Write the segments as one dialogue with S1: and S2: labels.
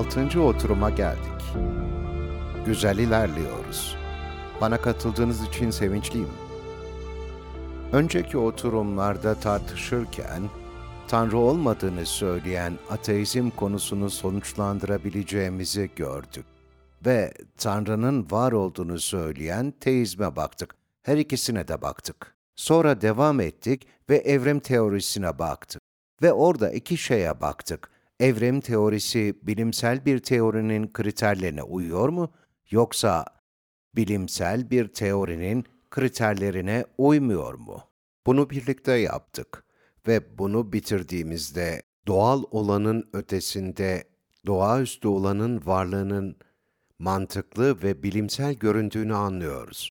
S1: Altıncı oturuma geldik. Güzel ilerliyoruz. Bana katıldığınız için sevinçliyim. Önceki oturumlarda tartışırken, Tanrı olmadığını söyleyen ateizm konusunu sonuçlandırabileceğimizi gördük. Ve Tanrı'nın var olduğunu söyleyen teizme baktık. Her ikisine de baktık. Sonra devam ettik ve evrim teorisine baktık. Ve orada iki şeye baktık. Evrim teorisi bilimsel bir teorinin kriterlerine uyuyor mu? Yoksa bilimsel bir teorinin kriterlerine uymuyor mu? Bunu birlikte yaptık ve bunu bitirdiğimizde doğal olanın ötesinde doğaüstü olanın varlığının mantıklı ve bilimsel göründüğünü anlıyoruz.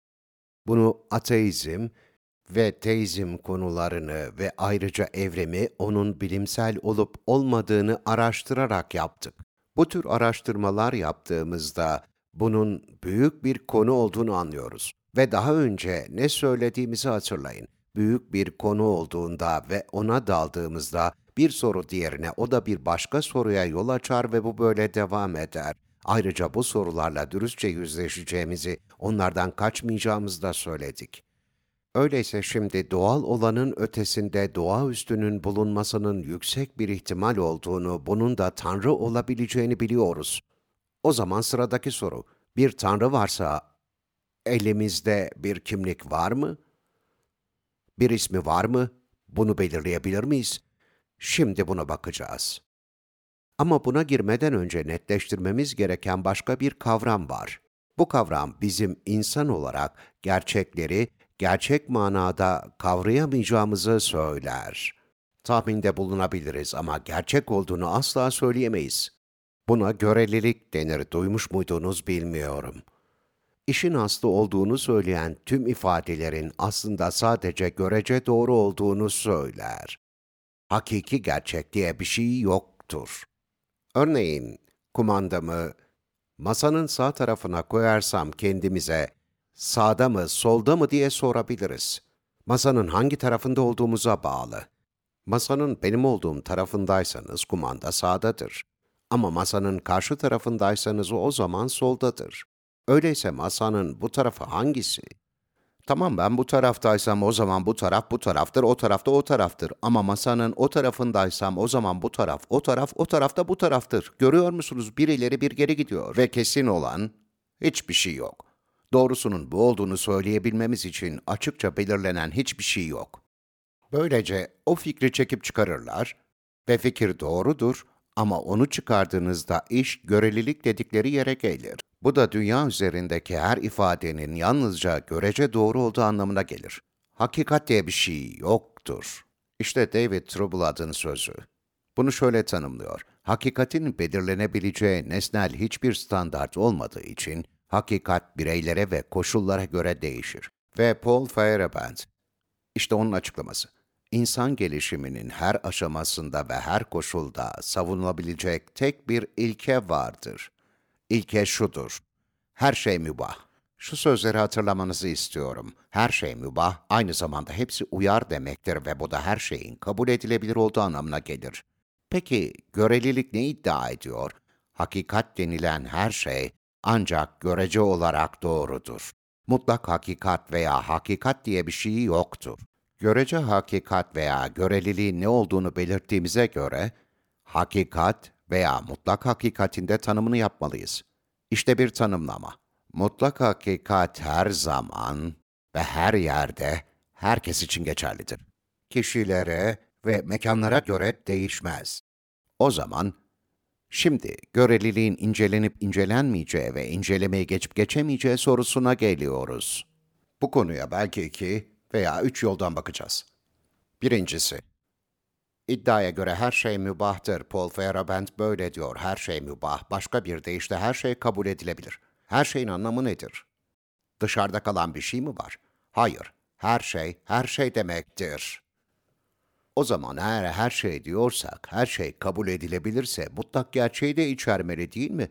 S1: Bunu ateizm ve teizm konularını ve ayrıca evrimi onun bilimsel olup olmadığını araştırarak yaptık. Bu tür araştırmalar yaptığımızda bunun büyük bir konu olduğunu anlıyoruz. Ve daha önce ne söylediğimizi hatırlayın. Büyük bir konu olduğunda ve ona daldığımızda bir soru diğerine o da bir başka soruya yol açar ve bu böyle devam eder. Ayrıca bu sorularla dürüstçe yüzleşeceğimizi, onlardan kaçmayacağımızı da söyledik. Öyleyse şimdi doğal olanın ötesinde doğaüstünün bulunmasının yüksek bir ihtimal olduğunu, bunun da Tanrı olabileceğini biliyoruz. O zaman sıradaki soru, bir Tanrı varsa elimizde bir kimlik var mı? Bir ismi var mı? Bunu belirleyebilir miyiz? Şimdi buna bakacağız. Ama buna girmeden önce netleştirmemiz gereken başka bir kavram var. Bu kavram bizim insan olarak gerçekleri gerçek manada kavrayamayacağımızı söyler. Tahminde bulunabiliriz ama gerçek olduğunu asla söyleyemeyiz. Buna görelilik denir, duymuş muydunuz bilmiyorum. İşin aslı olduğunu söyleyen tüm ifadelerin aslında sadece görece doğru olduğunu söyler. Hakiki gerçek diye bir şey yoktur. Örneğin, kumandamı masanın sağ tarafına koyarsam kendimize sağda mı, solda mı diye sorabiliriz. Masanın hangi tarafında olduğumuza bağlı. Masanın benim olduğum tarafındaysanız kumanda sağdadır. Ama masanın karşı tarafındaysanız o zaman soldadır. Öyleyse masanın bu tarafı hangisi? Tamam ben bu taraftaysam o zaman bu taraf bu taraftır, o tarafta o taraftır. Ama masanın o tarafındaysam o zaman bu taraf, o taraf, o tarafta bu taraftır. Görüyor musunuz? Bir ileri bir geri gidiyor. Ve kesin olan hiçbir şey yok. Doğrusunun bu olduğunu söyleyebilmemiz için açıkça belirlenen hiçbir şey yok. Böylece o fikri çekip çıkarırlar ve fikir doğrudur ama onu çıkardığınızda iş görelilik dedikleri yere gelir. Bu da dünya üzerindeki her ifadenin yalnızca görece doğru olduğu anlamına gelir. Hakikat diye bir şey yoktur. İşte David Trueblood'ın sözü. Bunu şöyle tanımlıyor. Hakikatin belirlenebileceği nesnel hiçbir standart olmadığı için hakikat bireylere ve koşullara göre değişir. Ve Paul Feyerabend, işte onun açıklaması. İnsan gelişiminin her aşamasında ve her koşulda savunulabilecek tek bir ilke vardır. İlke şudur. Her şey mübah. Şu sözleri hatırlamanızı istiyorum. Her şey mübah, aynı zamanda hepsi uyar demektir ve bu da her şeyin kabul edilebilir olduğu anlamına gelir. Peki, görelilik ne iddia ediyor? Hakikat denilen her şey ancak görece olarak doğrudur. Mutlak hakikat veya hakikat diye bir şey yoktur. Görece hakikat veya göreliliğin ne olduğunu belirttiğimize göre, hakikat veya mutlak hakikatinde tanımını yapmalıyız. İşte bir tanımlama. Mutlak hakikat her zaman ve her yerde herkes için geçerlidir. Kişilere ve mekanlara göre değişmez. O zaman Şimdi göreliliğin incelenip incelenmeyeceği ve incelemeye geçip geçemeyeceği sorusuna geliyoruz. Bu konuya belki iki veya üç yoldan bakacağız. Birincisi, iddiaya göre her şey mübahtır. Paul Feyerabend böyle diyor, her şey mübah. Başka bir deyişle her şey kabul edilebilir. Her şeyin anlamı nedir? Dışarıda kalan bir şey mi var? Hayır, her şey, her şey demektir. O zaman eğer her şey diyorsak, her şey kabul edilebilirse mutlak gerçeği de içermeli değil mi?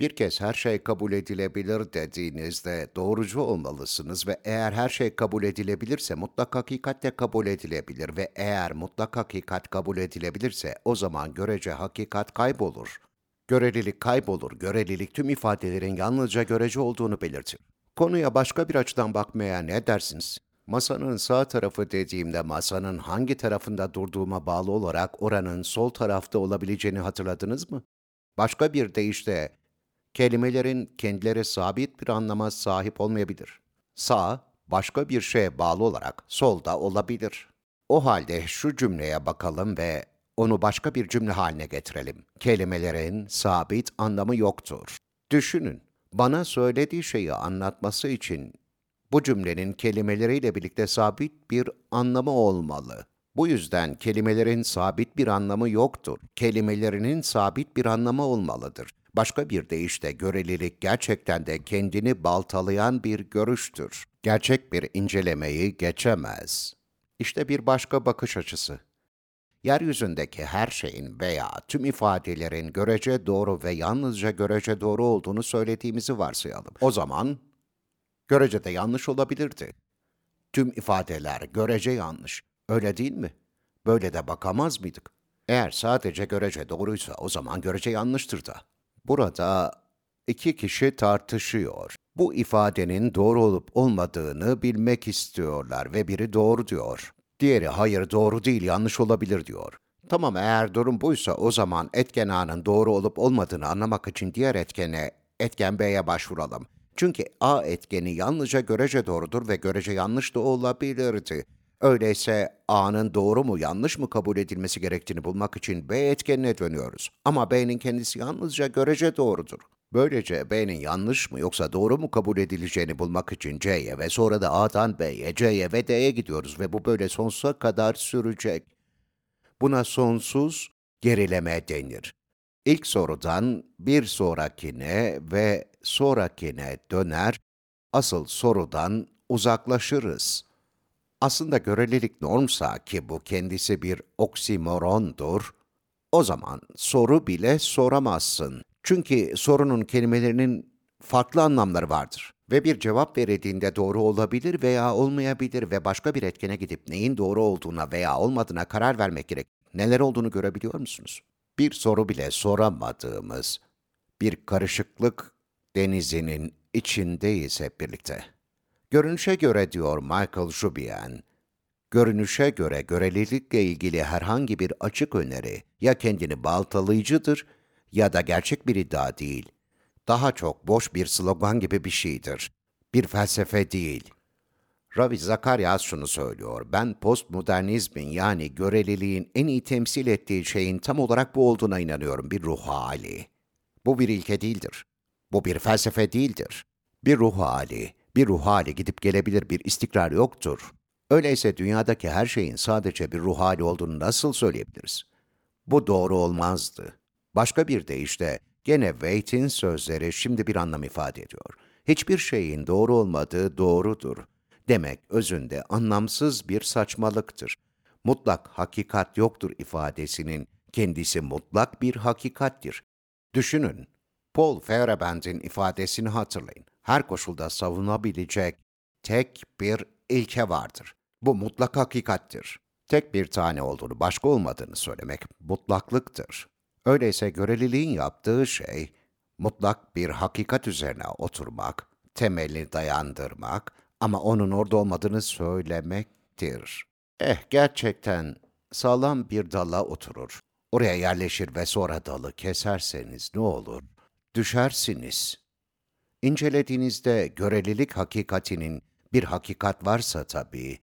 S1: Bir kez her şey kabul edilebilir dediğinizde doğrucu olmalısınız ve eğer her şey kabul edilebilirse mutlak hakikat de kabul edilebilir ve eğer mutlak hakikat kabul edilebilirse o zaman görece hakikat kaybolur. Görelilik kaybolur, görelilik tüm ifadelerin yalnızca görece olduğunu belirtir. Konuya başka bir açıdan bakmaya ne dersiniz? Masanın sağ tarafı dediğimde masanın hangi tarafında durduğuma bağlı olarak oranın sol tarafta olabileceğini hatırladınız mı? Başka bir deyişle kelimelerin kendileri sabit bir anlama sahip olmayabilir. Sağ, başka bir şeye bağlı olarak solda olabilir. O halde şu cümleye bakalım ve onu başka bir cümle haline getirelim. Kelimelerin sabit anlamı yoktur. Düşünün, bana söylediği şeyi anlatması için bu cümlenin kelimeleriyle birlikte sabit bir anlamı olmalı. Bu yüzden kelimelerin sabit bir anlamı yoktur. Kelimelerinin sabit bir anlamı olmalıdır. Başka bir deyişle görelilik gerçekten de kendini baltalayan bir görüştür. Gerçek bir incelemeyi geçemez. İşte bir başka bakış açısı. Yeryüzündeki her şeyin veya tüm ifadelerin görece doğru ve yalnızca görece doğru olduğunu söylediğimizi varsayalım. O zaman görece de yanlış olabilirdi. Tüm ifadeler görece yanlış. Öyle değil mi? Böyle de bakamaz mıydık? Eğer sadece görece doğruysa o zaman görece yanlıştır da. Burada iki kişi tartışıyor. Bu ifadenin doğru olup olmadığını bilmek istiyorlar ve biri doğru diyor. Diğeri hayır doğru değil yanlış olabilir diyor. Tamam eğer durum buysa o zaman etken A'nın doğru olup olmadığını anlamak için diğer etkene, etken B'ye başvuralım. Çünkü A etkeni yalnızca görece doğrudur ve görece yanlış da olabilirdi. Öyleyse A'nın doğru mu yanlış mı kabul edilmesi gerektiğini bulmak için B etkenine dönüyoruz. Ama B'nin kendisi yalnızca görece doğrudur. Böylece B'nin yanlış mı yoksa doğru mu kabul edileceğini bulmak için C'ye ve sonra da A'dan B'ye, C'ye ve D'ye gidiyoruz ve bu böyle sonsuza kadar sürecek. Buna sonsuz gerileme denir. İlk sorudan bir sonrakine ve sonrakine döner, asıl sorudan uzaklaşırız. Aslında görelilik normsa ki bu kendisi bir oksimorondur, o zaman soru bile soramazsın. Çünkü sorunun kelimelerinin farklı anlamları vardır. Ve bir cevap verildiğinde doğru olabilir veya olmayabilir ve başka bir etkene gidip neyin doğru olduğuna veya olmadığına karar vermek gerek. Neler olduğunu görebiliyor musunuz? Bir soru bile soramadığımız bir karışıklık denizinin içindeyiz hep birlikte. Görünüşe göre diyor Michael Jubian, görünüşe göre görelilikle ilgili herhangi bir açık öneri ya kendini baltalayıcıdır ya da gerçek bir iddia değil. Daha çok boş bir slogan gibi bir şeydir. Bir felsefe değil. Ravi Zakaryas şunu söylüyor. Ben postmodernizmin yani göreliliğin en iyi temsil ettiği şeyin tam olarak bu olduğuna inanıyorum. Bir ruh hali. Bu bir ilke değildir. Bu bir felsefe değildir. Bir ruh hali. Bir ruh hali gidip gelebilir bir istikrar yoktur. Öyleyse dünyadaki her şeyin sadece bir ruh hali olduğunu nasıl söyleyebiliriz? Bu doğru olmazdı. Başka bir deyişle gene Waite'in sözleri şimdi bir anlam ifade ediyor. Hiçbir şeyin doğru olmadığı doğrudur. Demek özünde anlamsız bir saçmalıktır. Mutlak hakikat yoktur ifadesinin kendisi mutlak bir hakikattir. Düşünün, Paul Feyerabend'in ifadesini hatırlayın. Her koşulda savunabilecek tek bir ilke vardır. Bu mutlak hakikattir. Tek bir tane olduğunu, başka olmadığını söylemek mutlaklıktır. Öyleyse göreliliğin yaptığı şey, mutlak bir hakikat üzerine oturmak, temelini dayandırmak ama onun orada olmadığını söylemektir. Eh gerçekten sağlam bir dala oturur. Oraya yerleşir ve sonra dalı keserseniz ne olur? Düşersiniz. İncelediğinizde görelilik hakikatinin bir hakikat varsa tabii,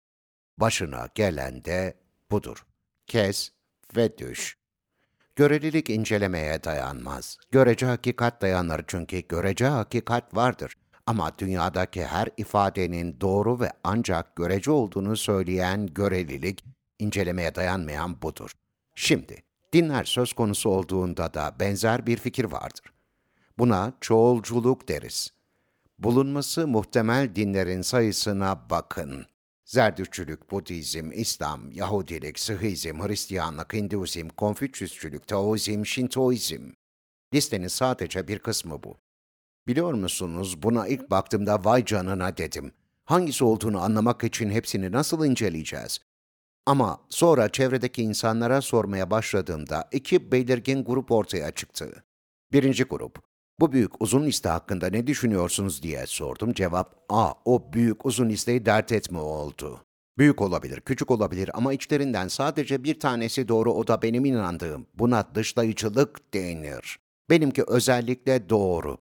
S1: başına gelen de budur. Kes ve düş. Görelilik incelemeye dayanmaz. Görece hakikat dayanır çünkü görece hakikat vardır. Ama dünyadaki her ifadenin doğru ve ancak görece olduğunu söyleyen görelilik, incelemeye dayanmayan budur. Şimdi, dinler söz konusu olduğunda da benzer bir fikir vardır. Buna çoğulculuk deriz. Bulunması muhtemel dinlerin sayısına bakın. Zerdüşçülük, Budizm, İslam, Yahudilik, Sıhizm, Hristiyanlık, Hinduizm, Konfüçyüsçülük, Taoizm, Şintoizm. Listenin sadece bir kısmı bu. Biliyor musunuz buna ilk baktığımda vay canına dedim. Hangisi olduğunu anlamak için hepsini nasıl inceleyeceğiz? Ama sonra çevredeki insanlara sormaya başladığımda iki belirgin grup ortaya çıktı. Birinci grup. Bu büyük uzun liste hakkında ne düşünüyorsunuz diye sordum. Cevap, a o büyük uzun listeyi dert etme oldu. Büyük olabilir, küçük olabilir ama içlerinden sadece bir tanesi doğru o da benim inandığım. Buna dışlayıcılık denir. Benimki özellikle doğru.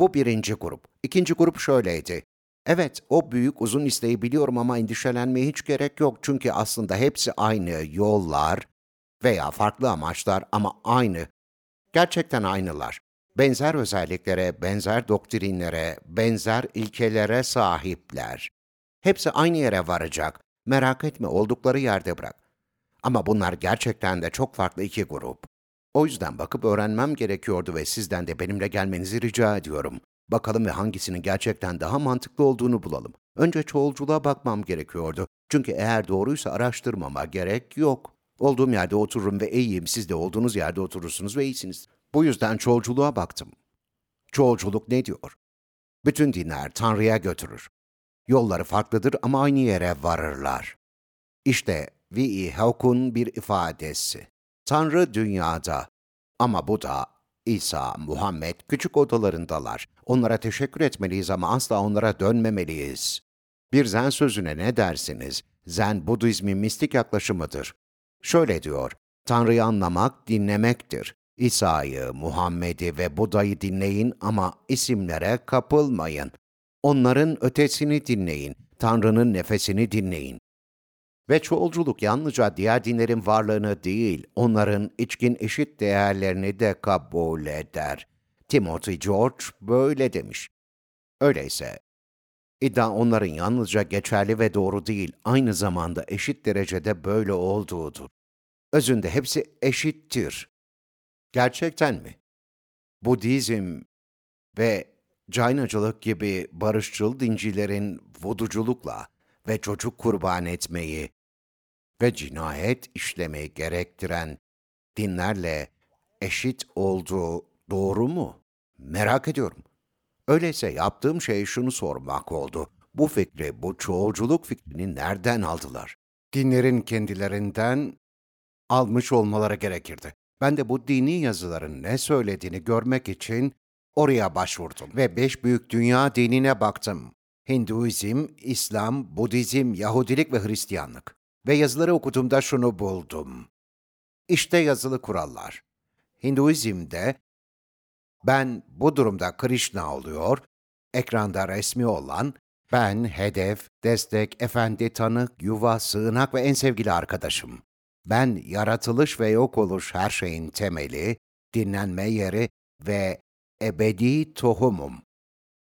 S1: Bu birinci grup. İkinci grup şöyleydi. Evet, o büyük uzun listeyi biliyorum ama endişelenmeye hiç gerek yok çünkü aslında hepsi aynı yollar veya farklı amaçlar ama aynı. Gerçekten aynılar. Benzer özelliklere, benzer doktrinlere, benzer ilkelere sahipler. Hepsi aynı yere varacak. Merak etme, oldukları yerde bırak. Ama bunlar gerçekten de çok farklı iki grup. O yüzden bakıp öğrenmem gerekiyordu ve sizden de benimle gelmenizi rica ediyorum. Bakalım ve hangisinin gerçekten daha mantıklı olduğunu bulalım. Önce çoğulculuğa bakmam gerekiyordu. Çünkü eğer doğruysa araştırmama gerek yok. Olduğum yerde otururum ve iyiyim, siz de olduğunuz yerde oturursunuz ve iyisiniz. Bu yüzden çoğulculuğa baktım. Çoğulculuk ne diyor? Bütün dinler Tanrı'ya götürür. Yolları farklıdır ama aynı yere varırlar. İşte Vi Hauk'un bir ifadesi. Tanrı dünyada ama bu da İsa, Muhammed küçük odalarındalar. Onlara teşekkür etmeliyiz ama asla onlara dönmemeliyiz. Bir zen sözüne ne dersiniz? Zen Budizmin mistik yaklaşımıdır. Şöyle diyor, Tanrı'yı anlamak dinlemektir. İsa'yı, Muhammed'i ve Buda'yı dinleyin ama isimlere kapılmayın. Onların ötesini dinleyin, Tanrı'nın nefesini dinleyin. Ve çoğulculuk yalnızca diğer dinlerin varlığını değil, onların içkin eşit değerlerini de kabul eder. Timothy George böyle demiş. Öyleyse, iddia onların yalnızca geçerli ve doğru değil, aynı zamanda eşit derecede böyle olduğudur. Özünde hepsi eşittir. Gerçekten mi? Budizm ve Caynacılık gibi barışçıl dincilerin vuduculukla ve çocuk kurban etmeyi ve cinayet işlemeyi gerektiren dinlerle eşit olduğu doğru mu? Merak ediyorum. Öyleyse yaptığım şey şunu sormak oldu. Bu fikri, bu çoğulculuk fikrini nereden aldılar? Dinlerin kendilerinden almış olmaları gerekirdi. Ben de bu dini yazıların ne söylediğini görmek için oraya başvurdum ve beş büyük dünya dinine baktım. Hinduizm, İslam, Budizm, Yahudilik ve Hristiyanlık. Ve yazıları okuduğumda şunu buldum. İşte yazılı kurallar. Hinduizm'de ben bu durumda Krishna oluyor, ekranda resmi olan ben hedef, destek, efendi, tanık, yuva, sığınak ve en sevgili arkadaşım. Ben yaratılış ve yok oluş her şeyin temeli, dinlenme yeri ve ebedi tohumum.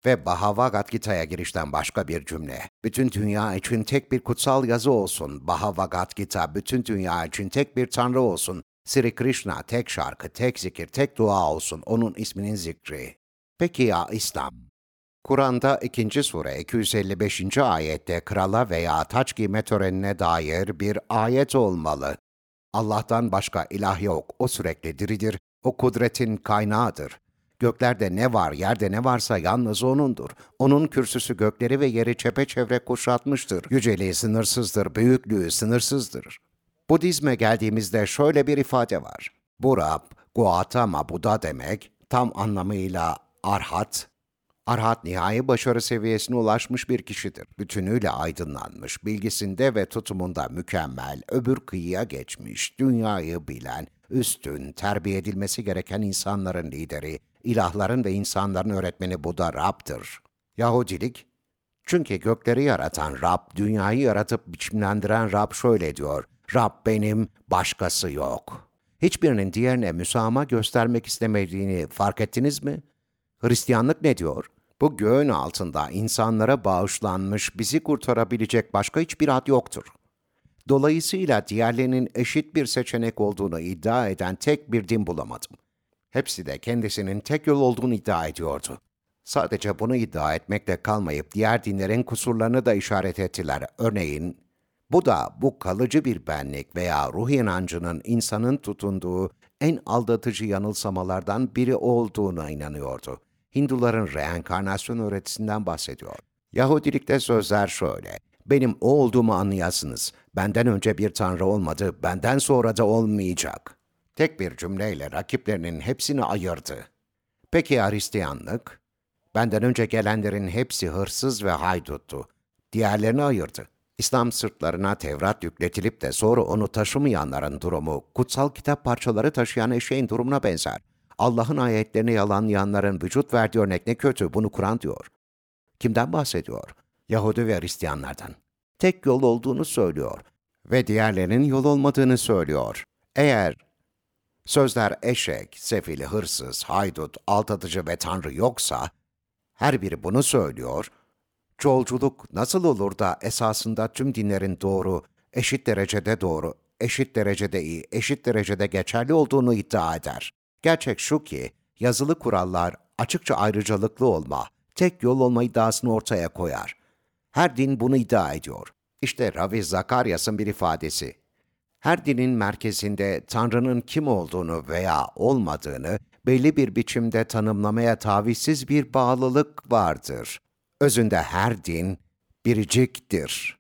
S1: Ve Bahavagat Gita'ya girişten başka bir cümle. Bütün dünya için tek bir kutsal yazı olsun. Bahavagat Gita bütün dünya için tek bir tanrı olsun. Sri Krishna tek şarkı, tek zikir, tek dua olsun. Onun isminin zikri. Peki ya İslam? Kur'an'da 2. sure 255. ayette krala veya taç giyme törenine dair bir ayet olmalı. Allah'tan başka ilah yok. O sürekli diridir. O kudretin kaynağıdır. Göklerde ne var, yerde ne varsa yalnız O'nundur. Onun kürsüsü gökleri ve yeri çepeçevre kuşatmıştır. Yüceliği sınırsızdır, büyüklüğü sınırsızdır. Budizme geldiğimizde şöyle bir ifade var. Bu Rab, Gautama Buddha demek, tam anlamıyla Arhat, Arhat nihai başarı seviyesine ulaşmış bir kişidir. Bütünüyle aydınlanmış, bilgisinde ve tutumunda mükemmel, öbür kıyıya geçmiş, dünyayı bilen, üstün, terbiye edilmesi gereken insanların lideri, ilahların ve insanların öğretmeni bu da Rab'dır. Yahudilik, çünkü gökleri yaratan Rab, dünyayı yaratıp biçimlendiren Rab şöyle diyor, Rab benim, başkası yok. Hiçbirinin diğerine müsamaha göstermek istemediğini fark ettiniz mi? Hristiyanlık ne diyor? Bu göğün altında insanlara bağışlanmış, bizi kurtarabilecek başka hiçbir ad yoktur. Dolayısıyla diğerlerinin eşit bir seçenek olduğunu iddia eden tek bir din bulamadım. Hepsi de kendisinin tek yol olduğunu iddia ediyordu. Sadece bunu iddia etmekle kalmayıp diğer dinlerin kusurlarını da işaret ettiler. Örneğin, bu da bu kalıcı bir benlik veya ruh inancının insanın tutunduğu en aldatıcı yanılsamalardan biri olduğuna inanıyordu. Hinduların reenkarnasyon öğretisinden bahsediyor. Yahudilikte sözler şöyle. Benim o olduğumu anlayasınız. Benden önce bir tanrı olmadı, benden sonra da olmayacak. Tek bir cümleyle rakiplerinin hepsini ayırdı. Peki ya Hristiyanlık? Benden önce gelenlerin hepsi hırsız ve hayduttu. Diğerlerini ayırdı. İslam sırtlarına Tevrat yükletilip de sonra onu taşımayanların durumu, kutsal kitap parçaları taşıyan eşeğin durumuna benzer. Allah'ın ayetlerini yalanlayanların vücut verdiği örnek ne kötü, bunu Kur'an diyor. Kimden bahsediyor? Yahudi ve Hristiyanlardan. Tek yol olduğunu söylüyor ve diğerlerinin yol olmadığını söylüyor. Eğer sözler eşek, sefili, hırsız, haydut, aldatıcı ve tanrı yoksa, her biri bunu söylüyor, çoğulculuk nasıl olur da esasında tüm dinlerin doğru, eşit derecede doğru, eşit derecede iyi, eşit derecede geçerli olduğunu iddia eder? Gerçek şu ki, yazılı kurallar açıkça ayrıcalıklı olma, tek yol olma iddiasını ortaya koyar. Her din bunu iddia ediyor. İşte Ravi Zakaryas'ın bir ifadesi. Her dinin merkezinde Tanrı'nın kim olduğunu veya olmadığını belli bir biçimde tanımlamaya tavizsiz bir bağlılık vardır. Özünde her din biriciktir.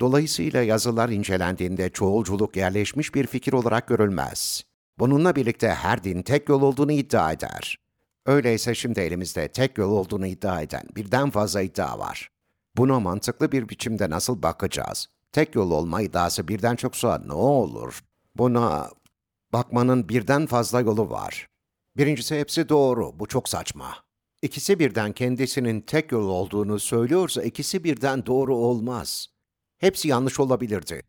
S1: Dolayısıyla yazılar incelendiğinde çoğulculuk yerleşmiş bir fikir olarak görülmez. Bununla birlikte her din tek yol olduğunu iddia eder. Öyleyse şimdi elimizde tek yol olduğunu iddia eden birden fazla iddia var. Buna mantıklı bir biçimde nasıl bakacağız? Tek yol olma iddiası birden çoksa ne olur? Buna bakmanın birden fazla yolu var. Birincisi hepsi doğru, bu çok saçma. İkisi birden kendisinin tek yol olduğunu söylüyorsa ikisi birden doğru olmaz. Hepsi yanlış olabilirdi.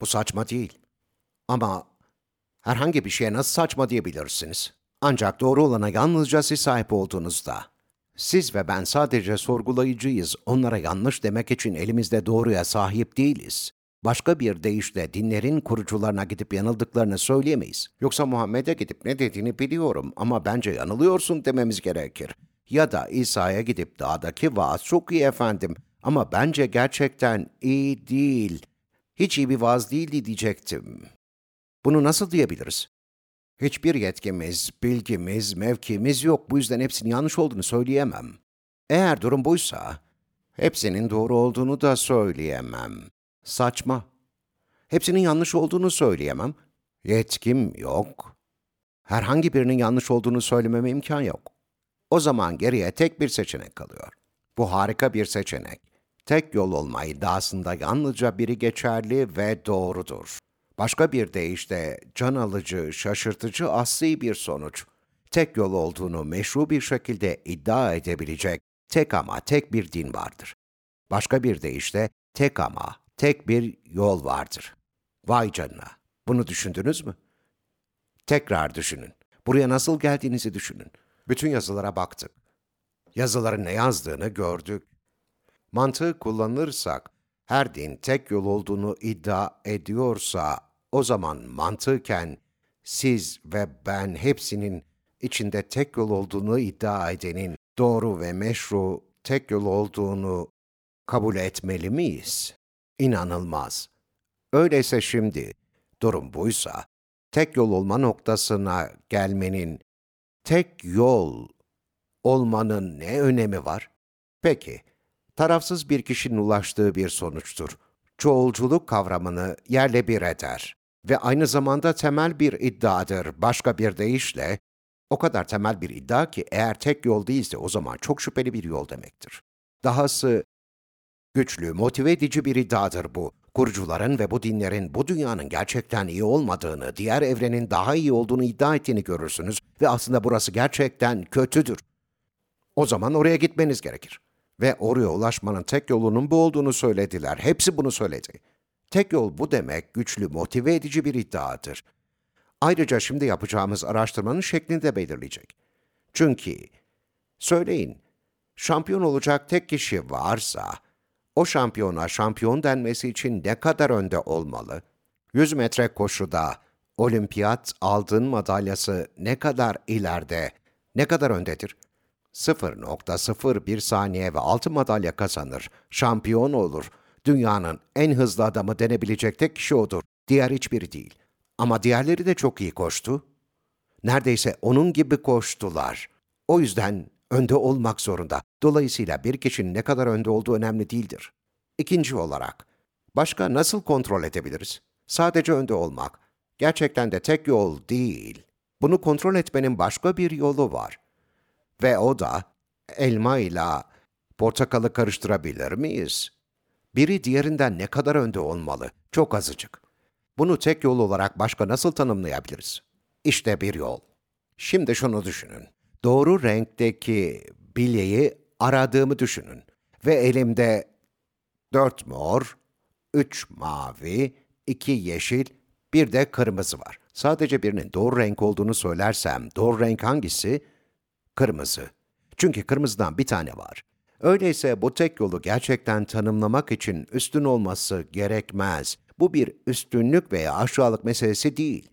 S1: Bu saçma değil. Ama herhangi bir şeye nasıl saçma diyebilirsiniz? Ancak doğru olana yalnızca siz sahip olduğunuzda. Siz ve ben sadece sorgulayıcıyız. Onlara yanlış demek için elimizde doğruya sahip değiliz. Başka bir deyişle dinlerin kurucularına gidip yanıldıklarını söyleyemeyiz. Yoksa Muhammed'e gidip ne dediğini biliyorum ama bence yanılıyorsun dememiz gerekir. Ya da İsa'ya gidip dağdaki vaaz çok iyi efendim ama bence gerçekten iyi değil. Hiç iyi bir vaaz değildi diyecektim. Bunu nasıl diyebiliriz? Hiçbir yetkimiz, bilgimiz, mevkimiz yok. Bu yüzden hepsinin yanlış olduğunu söyleyemem. Eğer durum buysa, hepsinin doğru olduğunu da söyleyemem. Saçma. Hepsinin yanlış olduğunu söyleyemem. Yetkim yok. Herhangi birinin yanlış olduğunu söylememe imkan yok. O zaman geriye tek bir seçenek kalıyor. Bu harika bir seçenek. Tek yol olma iddiasında yalnızca biri geçerli ve doğrudur. Başka bir deyişle can alıcı, şaşırtıcı asli bir sonuç. Tek yol olduğunu meşru bir şekilde iddia edebilecek tek ama tek bir din vardır. Başka bir deyişle tek ama tek bir yol vardır. Vay canına. Bunu düşündünüz mü? Tekrar düşünün. Buraya nasıl geldiğinizi düşünün. Bütün yazılara baktık. Yazıların ne yazdığını gördük. Mantığı kullanırsak, her din tek yol olduğunu iddia ediyorsa, o zaman mantıken siz ve ben hepsinin içinde tek yol olduğunu iddia edenin doğru ve meşru tek yol olduğunu kabul etmeli miyiz? İnanılmaz. Öyleyse şimdi durum buysa tek yol olma noktasına gelmenin tek yol olmanın ne önemi var? Peki, tarafsız bir kişinin ulaştığı bir sonuçtur. Çoğulculuk kavramını yerle bir eder ve aynı zamanda temel bir iddiadır. Başka bir deyişle, o kadar temel bir iddia ki eğer tek yol değilse o zaman çok şüpheli bir yol demektir. Dahası güçlü, motive edici bir iddiadır bu. Kurucuların ve bu dinlerin bu dünyanın gerçekten iyi olmadığını, diğer evrenin daha iyi olduğunu iddia ettiğini görürsünüz ve aslında burası gerçekten kötüdür. O zaman oraya gitmeniz gerekir. Ve oraya ulaşmanın tek yolunun bu olduğunu söylediler. Hepsi bunu söyledi. Tek yol bu demek güçlü, motive edici bir iddiadır. Ayrıca şimdi yapacağımız araştırmanın şeklini de belirleyecek. Çünkü, söyleyin, şampiyon olacak tek kişi varsa, o şampiyona şampiyon denmesi için ne kadar önde olmalı? 100 metre koşuda olimpiyat aldığın madalyası ne kadar ileride, ne kadar öndedir? 0.01 saniye ve altın madalya kazanır, şampiyon olur. Dünyanın en hızlı adamı denebilecek tek kişi odur. Diğer hiçbiri değil. Ama diğerleri de çok iyi koştu. Neredeyse onun gibi koştular. O yüzden önde olmak zorunda. Dolayısıyla bir kişinin ne kadar önde olduğu önemli değildir. İkinci olarak, başka nasıl kontrol edebiliriz? Sadece önde olmak. Gerçekten de tek yol değil. Bunu kontrol etmenin başka bir yolu var. Ve o da elma ile portakalı karıştırabilir miyiz? Biri diğerinden ne kadar önde olmalı? Çok azıcık. Bunu tek yol olarak başka nasıl tanımlayabiliriz? İşte bir yol. Şimdi şunu düşünün. Doğru renkteki bilyeyi aradığımı düşünün. Ve elimde dört mor, üç mavi, iki yeşil, bir de kırmızı var. Sadece birinin doğru renk olduğunu söylersem doğru renk hangisi? Kırmızı. Çünkü kırmızıdan bir tane var. Öyleyse bu tek yolu gerçekten tanımlamak için üstün olması gerekmez. Bu bir üstünlük veya aşağılık meselesi değil.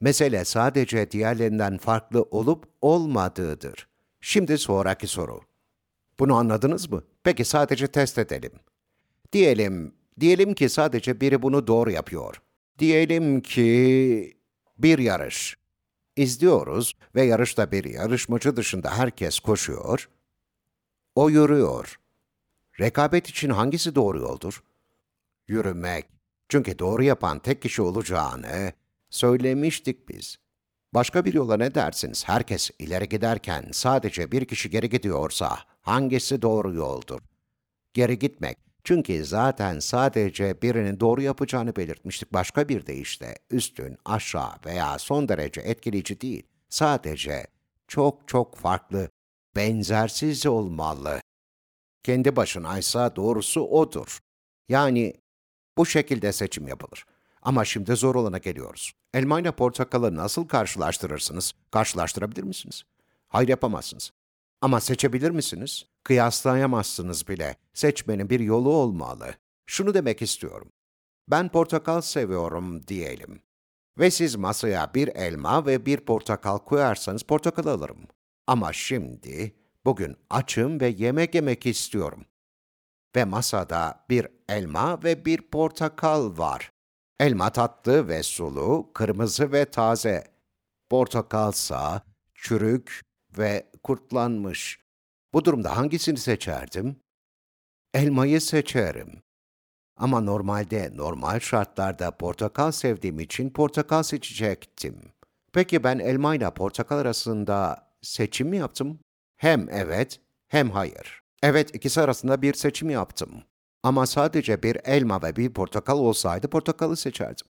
S1: Mesele sadece diğerlerinden farklı olup olmadığıdır. Şimdi sonraki soru. Bunu anladınız mı? Peki sadece test edelim. Diyelim, diyelim ki sadece biri bunu doğru yapıyor. Diyelim ki bir yarış. İzliyoruz ve yarışta bir yarışmacı dışında herkes koşuyor. O yürüyor. Rekabet için hangisi doğru yoldur? Yürümek. Çünkü doğru yapan tek kişi olacağını söylemiştik biz. Başka bir yola ne dersiniz? Herkes ileri giderken sadece bir kişi geri gidiyorsa hangisi doğru yoldur? Geri gitmek. Çünkü zaten sadece birinin doğru yapacağını belirtmiştik. Başka bir deyişle üstün, aşağı veya son derece etkileyici değil. Sadece çok çok farklı, benzersiz olmalı. Kendi başınaysa doğrusu odur. Yani bu şekilde seçim yapılır. Ama şimdi zor olana geliyoruz. Elma ile portakalı nasıl karşılaştırırsınız? Karşılaştırabilir misiniz? Hayır yapamazsınız. Ama seçebilir misiniz? Kıyaslayamazsınız bile. Seçmenin bir yolu olmalı. Şunu demek istiyorum. Ben portakal seviyorum diyelim. Ve siz masaya bir elma ve bir portakal koyarsanız portakal alırım. Ama şimdi, bugün açım ve yemek yemek istiyorum. Ve masada bir elma ve bir portakal var. Elma tatlı ve sulu, kırmızı ve taze. Portakalsa çürük ve kurtlanmış. Bu durumda hangisini seçerdim? Elmayı seçerim. Ama normalde normal şartlarda portakal sevdiğim için portakal seçecektim. Peki ben elma ile portakal arasında seçim mi yaptım? Hem evet, hem hayır. Evet, ikisi arasında bir seçim yaptım. Ama sadece bir elma ve bir portakal olsaydı portakalı seçerdim.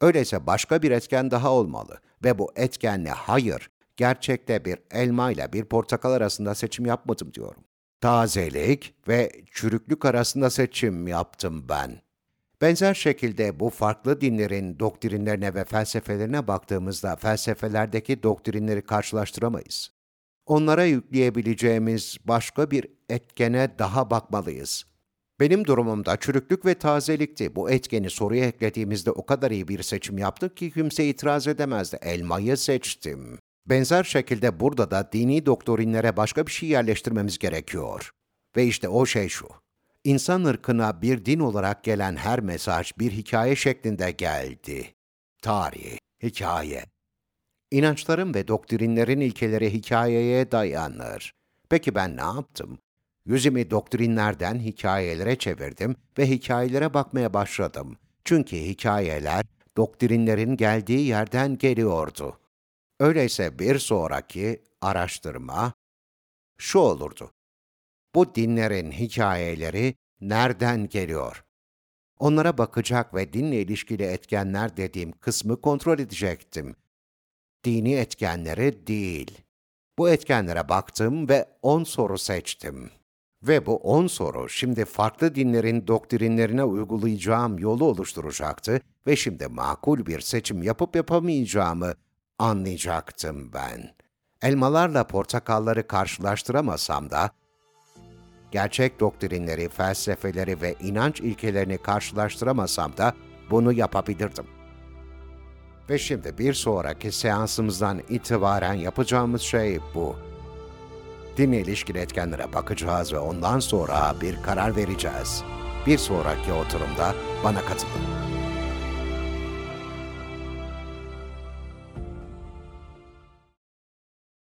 S1: Öyleyse başka bir etken daha olmalı ve bu etkenle hayır, gerçekte bir elma ile bir portakal arasında seçim yapmadım diyorum. Tazelik ve çürüklük arasında seçim yaptım ben. Benzer şekilde bu farklı dinlerin doktrinlerine ve felsefelerine baktığımızda felsefelerdeki doktrinleri karşılaştıramayız. Onlara yükleyebileceğimiz başka bir etkene daha bakmalıyız. Benim durumumda çürüklük ve tazelikti. Bu etkeni soruya eklediğimizde o kadar iyi bir seçim yaptık ki kimse itiraz edemezdi. Elmayı seçtim. Benzer şekilde burada da dini doktrinlere başka bir şey yerleştirmemiz gerekiyor. Ve işte o şey şu. İnsan ırkına bir din olarak gelen her mesaj bir hikaye şeklinde geldi. Tarih, hikaye. İnançların ve doktrinlerin ilkeleri hikayeye dayanır. Peki ben ne yaptım? Yüzümü doktrinlerden hikayelere çevirdim ve hikayelere bakmaya başladım. Çünkü hikayeler doktrinlerin geldiği yerden geliyordu. Öyleyse bir sonraki araştırma şu olurdu. Bu dinlerin hikayeleri nereden geliyor? Onlara bakacak ve dinle ilişkili etkenler dediğim kısmı kontrol edecektim. Dini etkenleri değil. Bu etkenlere baktım ve on soru seçtim. Ve bu on soru şimdi farklı dinlerin doktrinlerine uygulayacağım yolu oluşturacaktı ve şimdi makul bir seçim yapıp yapamayacağımı anlayacaktım ben. Elmalarla portakalları karşılaştıramasam da, gerçek doktrinleri, felsefeleri ve inanç ilkelerini karşılaştıramasam da bunu yapabilirdim. Ve şimdi bir sonraki seansımızdan itibaren yapacağımız şey bu. Dinle ilişkili etkenlere bakacağız ve ondan sonra bir karar vereceğiz. Bir sonraki oturumda bana katılın.